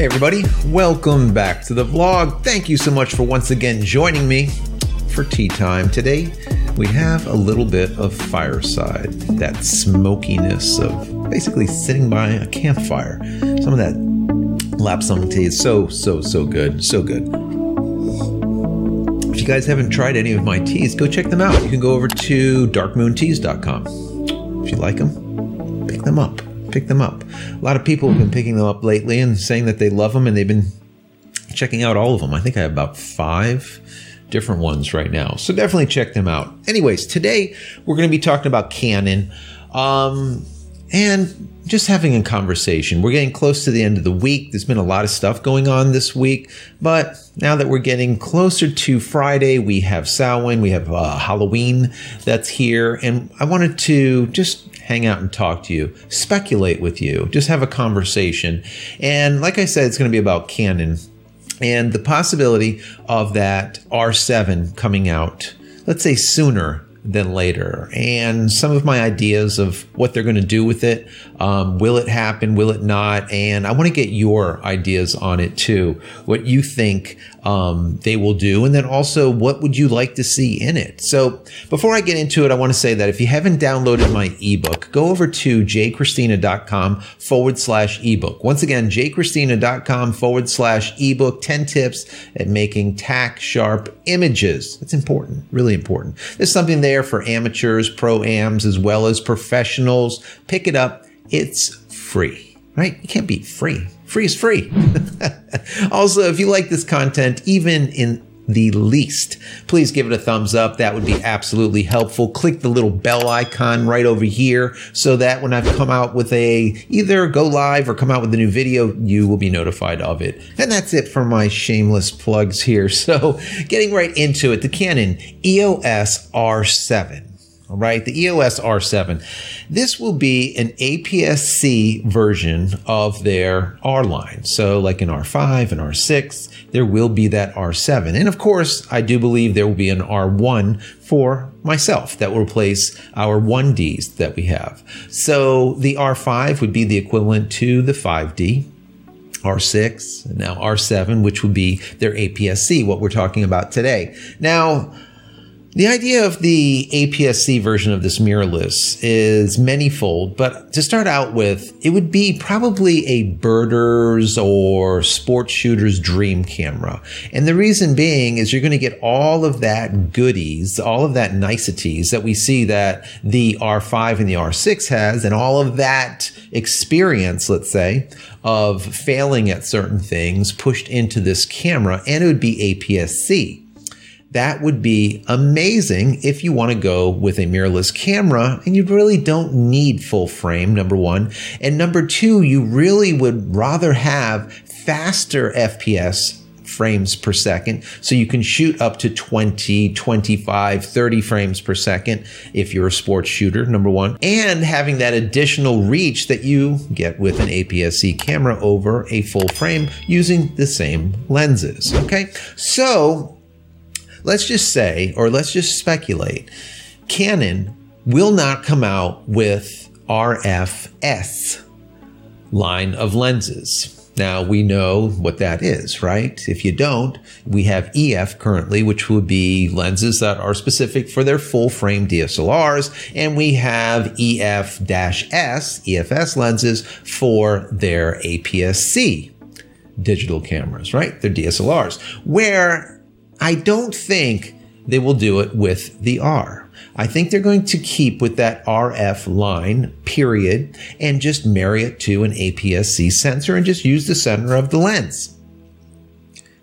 Hey, everybody, welcome back to the vlog. Thank you so much for once again joining me for tea time. Today, we have a little bit of fireside, that smokiness of basically sitting by a campfire. Some of that Lapsang tea is so, so, so good. So good. Guys haven't tried any of my teas, go check them out. You can go over to darkmoonteas.com. If you like them, pick them up pick them up. A lot of people have been picking them up lately and saying that they love them and they've been checking out all of them. I think I have about five different ones right now. So definitely check them out. Anyways, today we're going to be talking about Canon um, and just having a conversation. We're getting close to the end of the week. There's been a lot of stuff going on this week, but now that we're getting closer to Friday, we have Samhain, we have uh, Halloween that's here, and I wanted to just hang out and talk to you, speculate with you, just have a conversation. And like I said, it's going to be about Canon and the possibility of that R7 coming out, let's say sooner than later, and some of my ideas of what they're going to do with it. Um, will it happen? Will it not? And I want to get your ideas on it too. What you think um, they will do, and then also what would you like to see in it? So before I get into it, I want to say that if you haven't downloaded my ebook, go over to jchristina.com forward slash ebook. Once again, jchristina.com forward slash ebook. 10 tips at making tack sharp images. It's important, really important. There's something there for amateurs, pro ams, as well as professionals. Pick it up. It's free, right? You can't beat free. Free is free. also, if you like this content, even in the least, please give it a thumbs up. That would be absolutely helpful. Click the little bell icon right over here so that when I've come out with a either go live or come out with a new video, you will be notified of it. And that's it for my shameless plugs here. So getting right into it, the Canon EOS R7. All right, the EOS R7. This will be an APS-C version of their R line. So like an R5, and R6, there will be that R7. And of course, I do believe there will be an R1 for myself that will replace our 1Ds that we have. So the R5 would be the equivalent to the 5D. R6, and now R7, which would be their APS-C, what we're talking about today. Now, the idea of the APS-C version of this mirrorless is manyfold, but to start out with, it would be probably a birder's or sports shooter's dream camera. And the reason being is you're going to get all of that goodies, all of that niceties that we see that the R5 and the R6 has, and all of that experience, let's say, of failing at certain things pushed into this camera, and it would be APS-C that would be amazing if you want to go with a mirrorless camera and you really don't need full frame, number one. And number two, you really would rather have faster FPS frames per second. So you can shoot up to 20, 25, 30 frames per second if you're a sports shooter, number one. And having that additional reach that you get with an APS-C camera over a full frame using the same lenses. Okay. So let's just say, or let's just speculate, Canon will not come out with RFS line of lenses. Now we know what that is, right? If you don't, we have EF currently, which would be lenses that are specific for their full frame DSLRs, and we have EF-S, EFS lenses for their APS-C digital cameras, right? They're DSLRs, where I don't think they will do it with the R. I think they're going to keep with that RF line, period, and just marry it to an APS-C sensor and just use the center of the lens.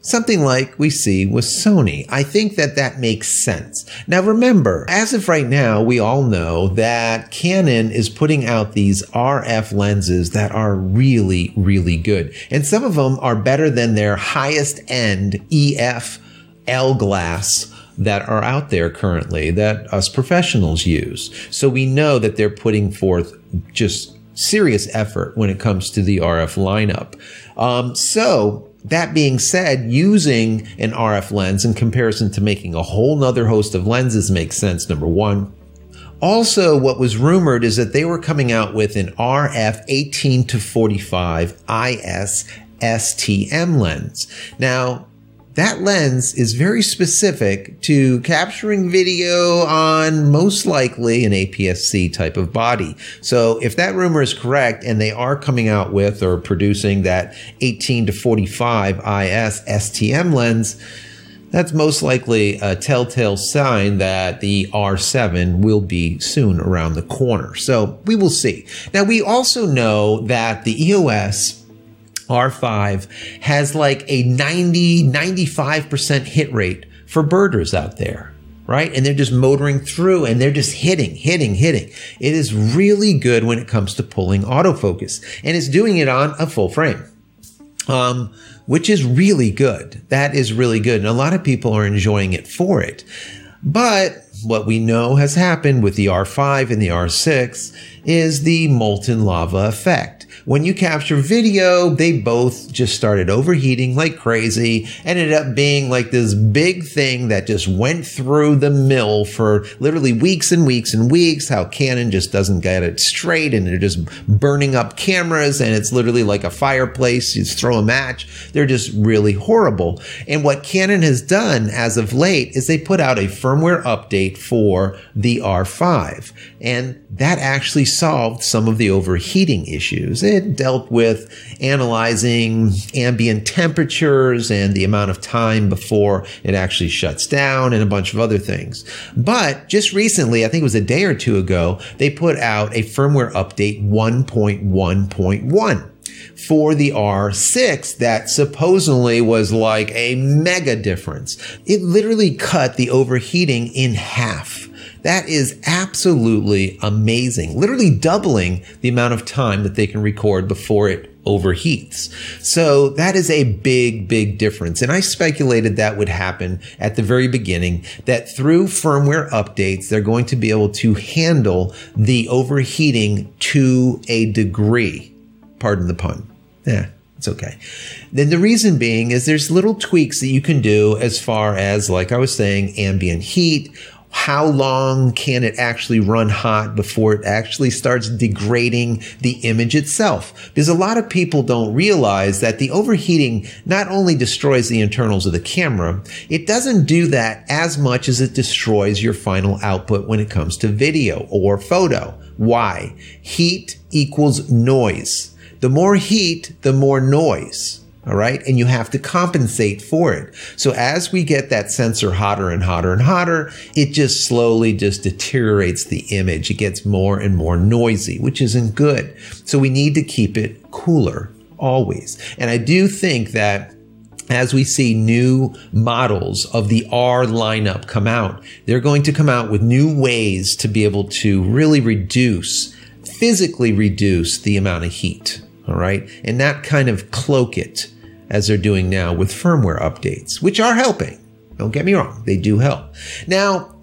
Something like we see with Sony. I think that that makes sense. Now remember, as of right now, we all know that Canon is putting out these RF lenses that are really, really good. And some of them are better than their highest end EF L glass that are out there currently that us professionals use. So we know that they're putting forth just serious effort when it comes to the RF lineup. Um, so that being said, using an RF lens in comparison to making a whole nother host of lenses makes sense, number one. Also, what was rumored is that they were coming out with an RF 18 to 45 IS STM lens. Now, that lens is very specific to capturing video on most likely an APS-C type of body. So if that rumor is correct and they are coming out with or producing that 18 to 45 IS STM lens, that's most likely a telltale sign that the R7 will be soon around the corner. So we will see. Now we also know that the EOS R5 has like a 90, 95% hit rate for birders out there, right? And they're just motoring through and they're just hitting, hitting, hitting. It is really good when it comes to pulling autofocus and it's doing it on a full frame. Um, which is really good. That is really good. And a lot of people are enjoying it for it. But what we know has happened with the R5 and the R6 is the molten lava effect. When you capture video, they both just started overheating like crazy, ended up being like this big thing that just went through the mill for literally weeks and weeks and weeks. How Canon just doesn't get it straight and they're just burning up cameras and it's literally like a fireplace. You throw a match. They're just really horrible. And what Canon has done as of late is they put out a firmware update for the R5 and that actually solved some of the overheating issues. Dealt with analyzing ambient temperatures and the amount of time before it actually shuts down and a bunch of other things. But just recently, I think it was a day or two ago, they put out a firmware update 1.1.1 for the R6 that supposedly was like a mega difference. It literally cut the overheating in half. That is absolutely amazing. Literally doubling the amount of time that they can record before it overheats. So that is a big, big difference. And I speculated that would happen at the very beginning, that through firmware updates, they're going to be able to handle the overheating to a degree. Pardon the pun. Yeah. It's okay. Then the reason being is there's little tweaks that you can do as far as, like I was saying, ambient heat how long can it actually run hot before it actually starts degrading the image itself? Because a lot of people don't realize that the overheating not only destroys the internals of the camera, it doesn't do that as much as it destroys your final output when it comes to video or photo. Why? Heat equals noise. The more heat, the more noise. All right. And you have to compensate for it. So as we get that sensor hotter and hotter and hotter, it just slowly just deteriorates the image. It gets more and more noisy, which isn't good. So we need to keep it cooler always. And I do think that as we see new models of the R lineup come out, they're going to come out with new ways to be able to really reduce, physically reduce the amount of heat. All right. And not kind of cloak it as they're doing now with firmware updates, which are helping. Don't get me wrong, they do help. Now,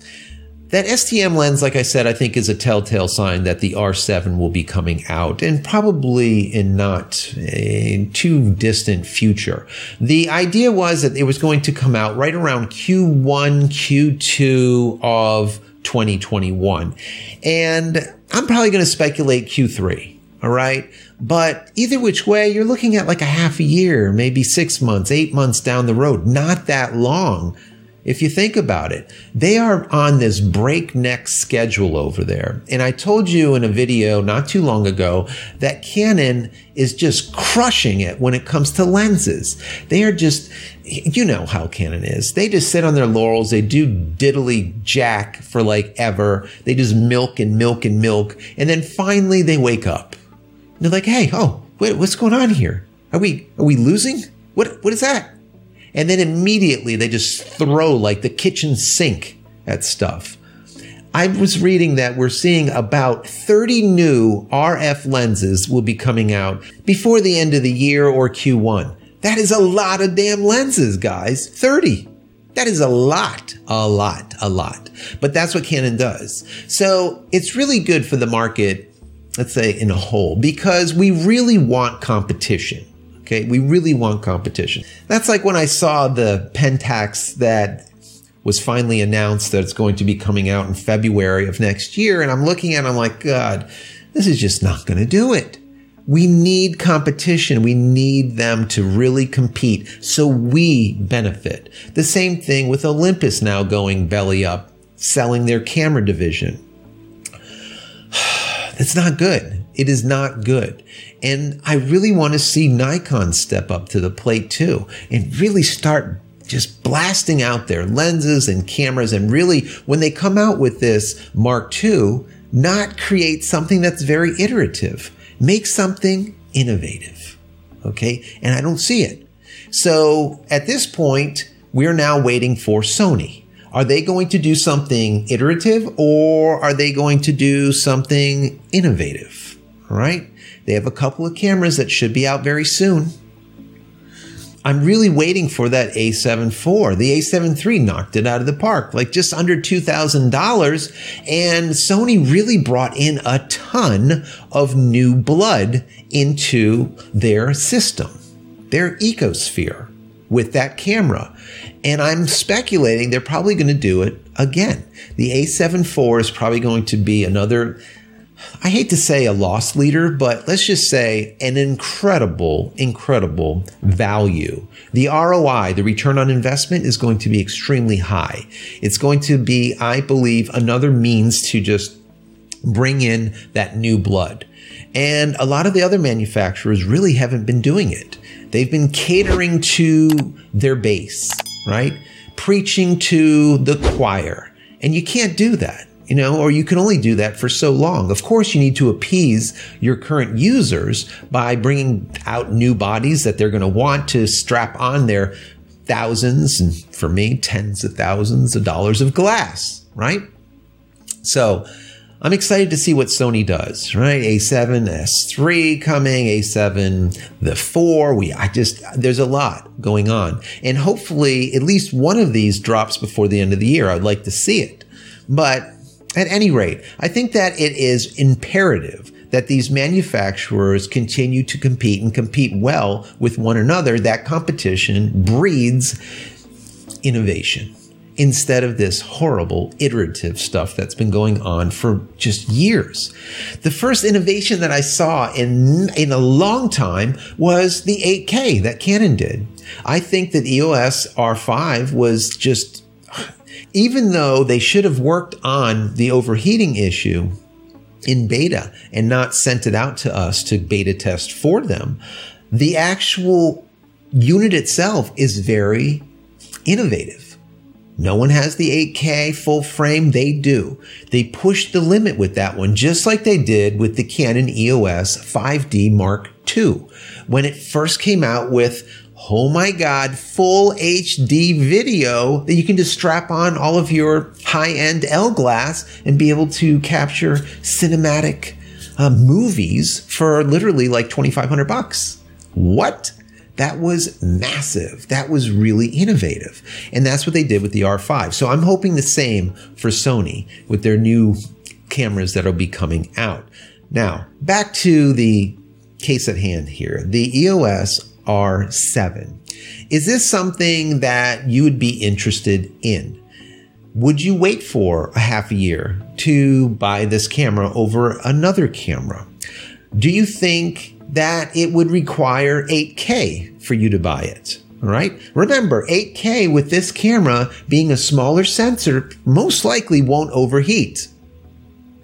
that STM lens, like I said, I think is a telltale sign that the R7 will be coming out and probably in not a too distant future. The idea was that it was going to come out right around Q1, Q2 of 2021. And I'm probably going to speculate Q3. All right. But either which way, you're looking at like a half a year, maybe six months, eight months down the road. Not that long. If you think about it, they are on this breakneck schedule over there. And I told you in a video not too long ago that Canon is just crushing it when it comes to lenses. They are just, you know how Canon is. They just sit on their laurels. They do diddly jack for like ever. They just milk and milk and milk. And then finally they wake up they're like, hey, oh, wait, what's going on here? Are we are we losing? What what is that? And then immediately they just throw like the kitchen sink at stuff. I was reading that we're seeing about 30 new RF lenses will be coming out before the end of the year or Q1. That is a lot of damn lenses, guys. 30. That is a lot, a lot, a lot. But that's what Canon does. So it's really good for the market let's say in a whole, because we really want competition. Okay. We really want competition. That's like when I saw the Pentax that was finally announced that it's going to be coming out in February of next year. And I'm looking at it, I'm like, God, this is just not going to do it. We need competition. We need them to really compete so we benefit. The same thing with Olympus now going belly up, selling their camera division. It's not good. It is not good. And I really want to see Nikon step up to the plate too and really start just blasting out their lenses and cameras and really when they come out with this Mark II, not create something that's very iterative. Make something innovative. Okay. And I don't see it. So at this point, we're now waiting for Sony. Are they going to do something iterative or are they going to do something innovative? All right. They have a couple of cameras that should be out very soon. I'm really waiting for that A7 IV. The A7 III knocked it out of the park, like just under $2,000. And Sony really brought in a ton of new blood into their system, their ecosphere with that camera. And I'm speculating they're probably going to do it again. The A7 IV is probably going to be another I hate to say a loss leader, but let's just say an incredible, incredible value. The ROI, the return on investment is going to be extremely high. It's going to be, I believe, another means to just bring in that new blood. And a lot of the other manufacturers really haven't been doing it. They've been catering to their base, right? Preaching to the choir. And you can't do that you know, or you can only do that for so long. Of course, you need to appease your current users by bringing out new bodies that they're going to want to strap on their thousands and for me, tens of thousands of dollars of glass, right? So I'm excited to see what Sony does, right? A7, S3 coming, A7, the 4. We, I just, there's a lot going on. And hopefully at least one of these drops before the end of the year. I'd like to see it. But at any rate, I think that it is imperative that these manufacturers continue to compete and compete well with one another. That competition breeds innovation instead of this horrible iterative stuff that's been going on for just years. The first innovation that I saw in, in a long time was the 8K that Canon did. I think that EOS R5 was just even though they should have worked on the overheating issue in beta and not sent it out to us to beta test for them, the actual unit itself is very innovative. No one has the 8K full frame. They do. They pushed the limit with that one, just like they did with the Canon EOS 5D Mark II. When it first came out with oh my God, full HD video that you can just strap on all of your high end L glass and be able to capture cinematic uh, movies for literally like 2500 bucks. What? That was massive. That was really innovative. And that's what they did with the R5. So I'm hoping the same for Sony with their new cameras that'll be coming out. Now, back to the case at hand here. The EOS R7. Is this something that you would be interested in? Would you wait for a half a year to buy this camera over another camera? Do you think that it would require 8K for you to buy it? All right. Remember, 8K with this camera being a smaller sensor most likely won't overheat.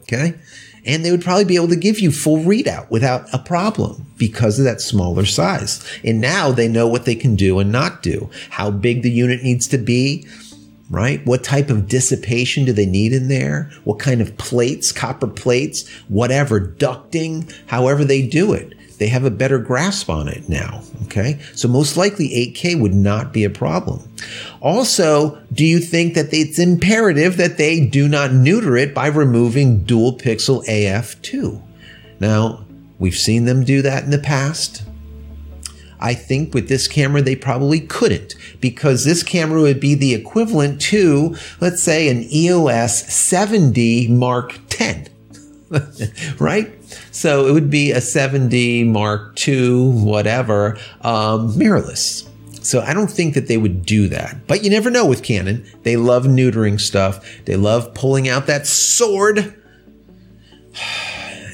Okay and they would probably be able to give you full readout without a problem because of that smaller size. And now they know what they can do and not do, how big the unit needs to be, right? What type of dissipation do they need in there? What kind of plates, copper plates, whatever, ducting, however they do it. They have a better grasp on it now. Okay. So most likely 8K would not be a problem. Also, do you think that it's imperative that they do not neuter it by removing dual pixel AF2? Now, we've seen them do that in the past. I think with this camera, they probably couldn't because this camera would be the equivalent to, let's say, an EOS 7D Mark 10. right? So it would be a 7D Mark II, whatever, um, mirrorless. So I don't think that they would do that. But you never know with Canon. They love neutering stuff. They love pulling out that sword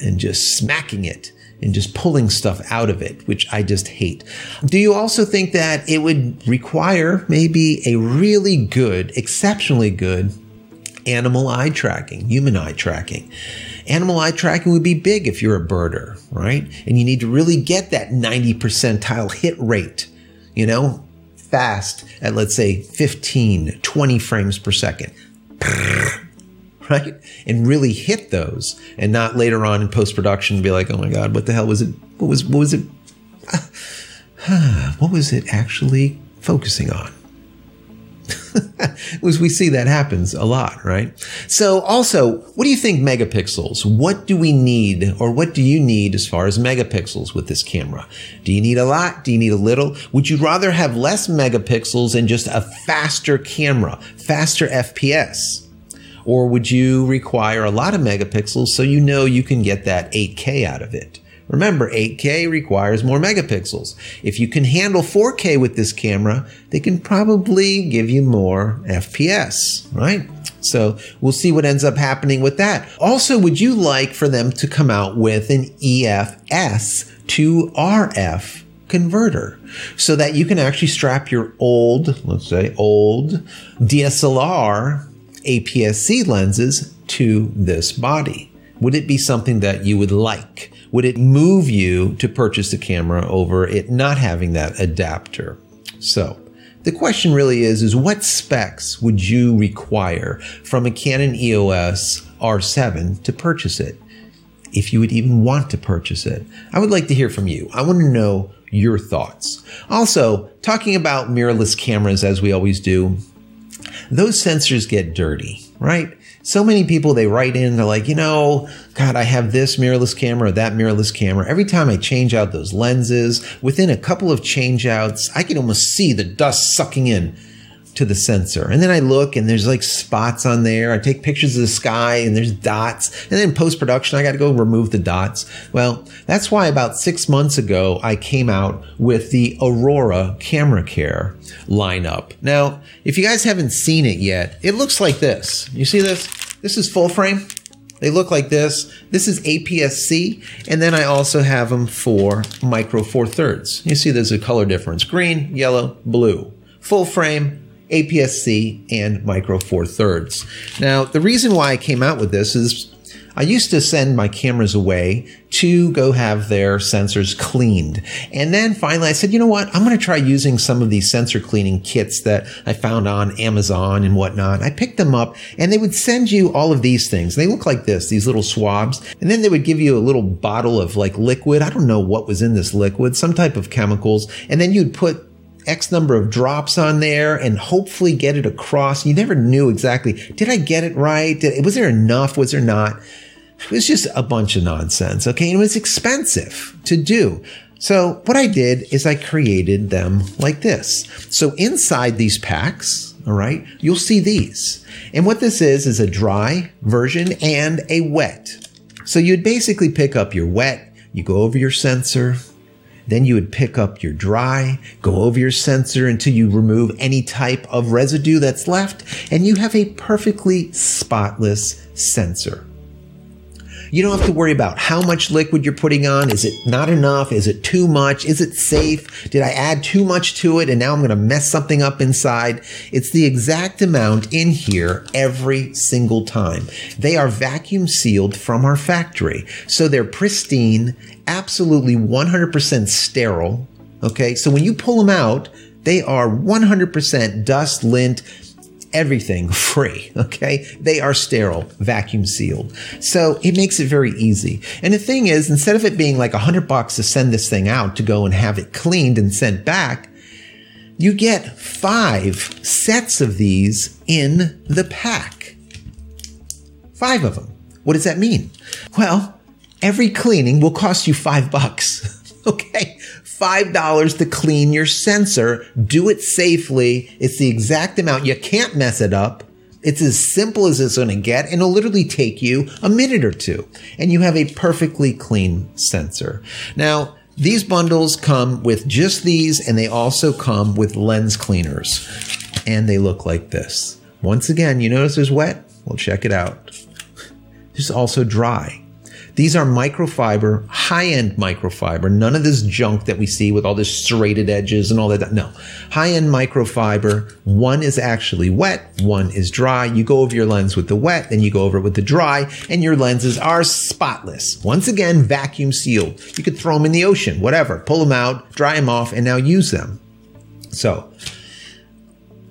and just smacking it and just pulling stuff out of it, which I just hate. Do you also think that it would require maybe a really good, exceptionally good animal eye tracking, human eye tracking? Animal eye tracking would be big if you're a birder, right? And you need to really get that 90 percentile hit rate, you know, fast at let's say 15, 20 frames per second. Right? And really hit those and not later on in post production be like, oh my God, what the hell was it? What was, what was it? what was it actually focusing on? was we see that happens a lot, right? So also, what do you think megapixels? What do we need or what do you need as far as megapixels with this camera? Do you need a lot? Do you need a little? Would you rather have less megapixels and just a faster camera, faster FPS? Or would you require a lot of megapixels so you know you can get that 8K out of it? Remember, 8K requires more megapixels. If you can handle 4K with this camera, they can probably give you more FPS, right? So we'll see what ends up happening with that. Also, would you like for them to come out with an EFS to RF converter so that you can actually strap your old, let's say old DSLR APS-C lenses to this body? Would it be something that you would like? Would it move you to purchase the camera over it not having that adapter? So the question really is, is what specs would you require from a Canon EOS R7 to purchase it? If you would even want to purchase it. I would like to hear from you. I want to know your thoughts. Also, talking about mirrorless cameras as we always do, those sensors get dirty, right? So many people they write in they're like you know god i have this mirrorless camera that mirrorless camera. Every time i change out those lenses within a couple of change outs i can almost see the dust sucking in to the sensor. And then I look and there's like spots on there. I take pictures of the sky and there's dots. And then post production, I got to go remove the dots. Well, that's why about six months ago, I came out with the Aurora Camera Care lineup. Now, if you guys haven't seen it yet, it looks like this. You see this? This is full frame. They look like this. This is APS-C, and then I also have them for micro four thirds. You see there's a color difference, green, yellow, blue. Full frame, APS-C and micro four thirds. Now, the reason why I came out with this is I used to send my cameras away to go have their sensors cleaned. And then finally I said, you know what? I'm going to try using some of these sensor cleaning kits that I found on Amazon and whatnot. I picked them up and they would send you all of these things. They look like this, these little swabs. And then they would give you a little bottle of like liquid. I don't know what was in this liquid, some type of chemicals. And then you'd put X number of drops on there and hopefully get it across. You never knew exactly, did I get it right? Did, was there enough? Was there not? It was just a bunch of nonsense. Okay. And it was expensive to do. So what I did is I created them like this. So inside these packs, all right, you'll see these. And what this is, is a dry version and a wet. So you'd basically pick up your wet, you go over your sensor, then you would pick up your dry, go over your sensor until you remove any type of residue that's left, and you have a perfectly spotless sensor. You don't have to worry about how much liquid you're putting on. Is it not enough? Is it too much? Is it safe? Did I add too much to it and now I'm going to mess something up inside? It's the exact amount in here every single time. They are vacuum sealed from our factory. So they're pristine, absolutely 100% sterile. Okay. So when you pull them out, they are 100% dust, lint, everything free. Okay. They are sterile, vacuum sealed. So it makes it very easy. And the thing is, instead of it being like a hundred bucks to send this thing out to go and have it cleaned and sent back, you get five sets of these in the pack. Five of them. What does that mean? Well, every cleaning will cost you five bucks. okay. $5 to clean your sensor. Do it safely. It's the exact amount. You can't mess it up. It's as simple as it's going to get, and it'll literally take you a minute or two. And you have a perfectly clean sensor. Now, these bundles come with just these, and they also come with lens cleaners. And they look like this. Once again, you notice there's wet? Well, check it out. There's also dry. These are microfiber, high end microfiber, none of this junk that we see with all this serrated edges and all that. No, high end microfiber. One is actually wet, one is dry. You go over your lens with the wet, then you go over it with the dry, and your lenses are spotless. Once again, vacuum sealed. You could throw them in the ocean, whatever, pull them out, dry them off, and now use them. So,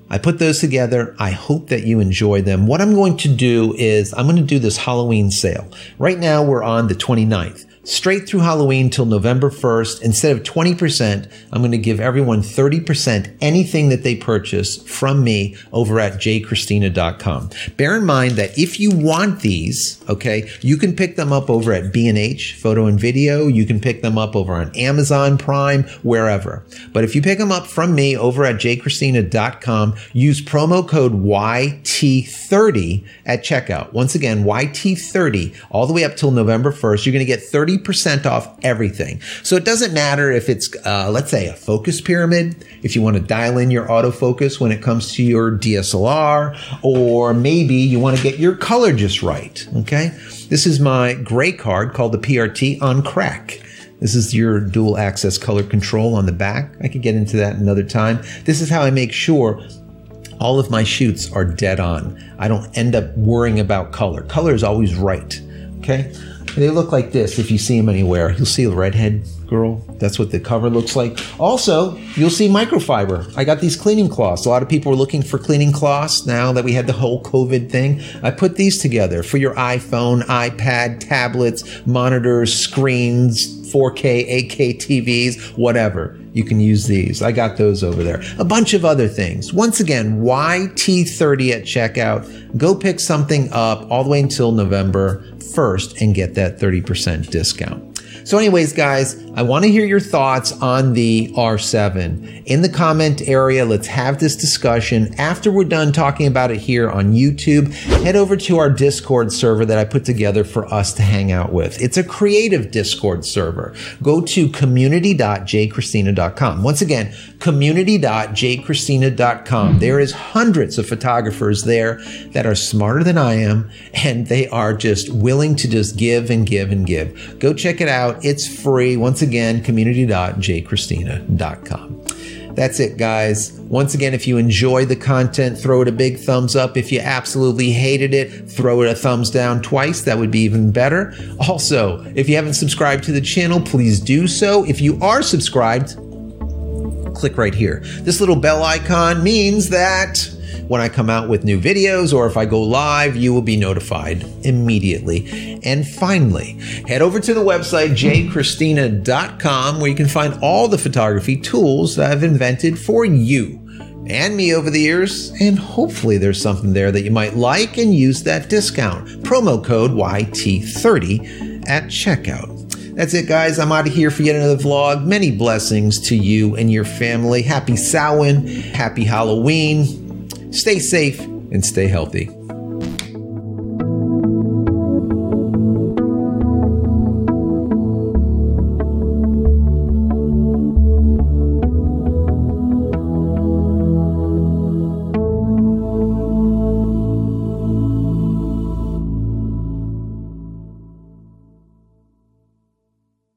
I put those together. I hope that you enjoy them. What I'm going to do is I'm going to do this Halloween sale. Right now we're on the 29th straight through Halloween till November 1st. Instead of 20%, I'm going to give everyone 30% anything that they purchase from me over at jchristina.com. Bear in mind that if you want these, okay, you can pick them up over at B&H Photo and Video. You can pick them up over on Amazon Prime, wherever. But if you pick them up from me over at jchristina.com, use promo code YT30 at checkout. Once again, YT30 all the way up till November 1st. You're going to get 30 30% off everything. So it doesn't matter if it's, uh, let's say, a focus pyramid, if you want to dial in your autofocus when it comes to your DSLR, or maybe you want to get your color just right. Okay. This is my gray card called the PRT on crack. This is your dual access color control on the back. I could get into that another time. This is how I make sure all of my shoots are dead on. I don't end up worrying about color. Color is always right. Okay. They look like this if you see them anywhere. You'll see a redhead girl. That's what the cover looks like. Also, you'll see microfiber. I got these cleaning cloths. A lot of people are looking for cleaning cloths now that we had the whole COVID thing. I put these together for your iPhone, iPad, tablets, monitors, screens, 4K, 8K TVs, whatever. You can use these. I got those over there. A bunch of other things. Once again, YT30 at checkout. Go pick something up all the way until November 1st and get that 30% discount. So, anyways, guys, I want to hear your thoughts on the R7. In the comment area, let's have this discussion. After we're done talking about it here on YouTube, head over to our Discord server that I put together for us to hang out with. It's a creative Discord server. Go to community.jchristina.com. Once again, community.jchristina.com. There is hundreds of photographers there that are smarter than I am, and they are just willing to just give and give and give. Go check it out. It's free. Once again, community.jchristina.com. That's it, guys. Once again, if you enjoy the content, throw it a big thumbs up. If you absolutely hated it, throw it a thumbs down twice. That would be even better. Also, if you haven't subscribed to the channel, please do so. If you are subscribed, click right here. This little bell icon means that when I come out with new videos or if I go live, you will be notified immediately. And finally, head over to the website jchristina.com where you can find all the photography tools that I've invented for you and me over the years, and hopefully there's something there that you might like and use that discount. Promo code YT30 at checkout. That's it, guys. I'm out of here for yet another vlog. Many blessings to you and your family. Happy Samhain. Happy Halloween. Stay safe and stay healthy.